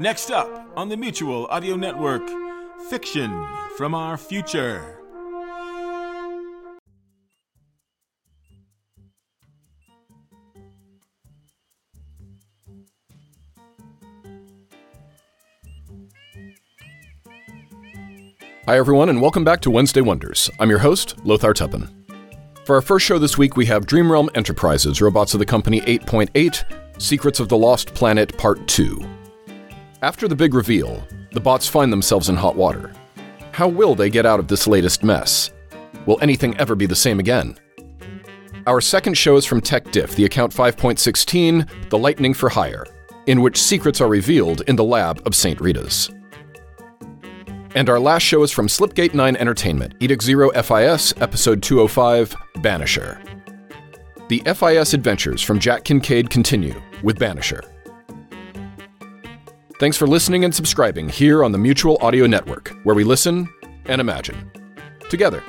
Next up on the Mutual Audio Network, Fiction from Our Future. Hi, everyone, and welcome back to Wednesday Wonders. I'm your host, Lothar Tuppen. For our first show this week, we have Dreamrealm Enterprises, Robotz of the Company 8.8, Secrets of the Lost Planet Part 2. After the big reveal, the bots find themselves in hot water. How will they get out of this latest mess? Will anything ever be the same again? Our second show is from Tech Diff, the account 5.16, The Lightning for Hire, in which secrets are revealed in the lab of St. Rita's. And our last show is from Slipgate 9 Entertainment, Edict Zero FIS, Episode 205, Banisher. The FIS adventures from Jack Kincaid continue with Banisher. Thanks for listening and subscribing here on the Mutual Audio Network, where we listen and imagine together.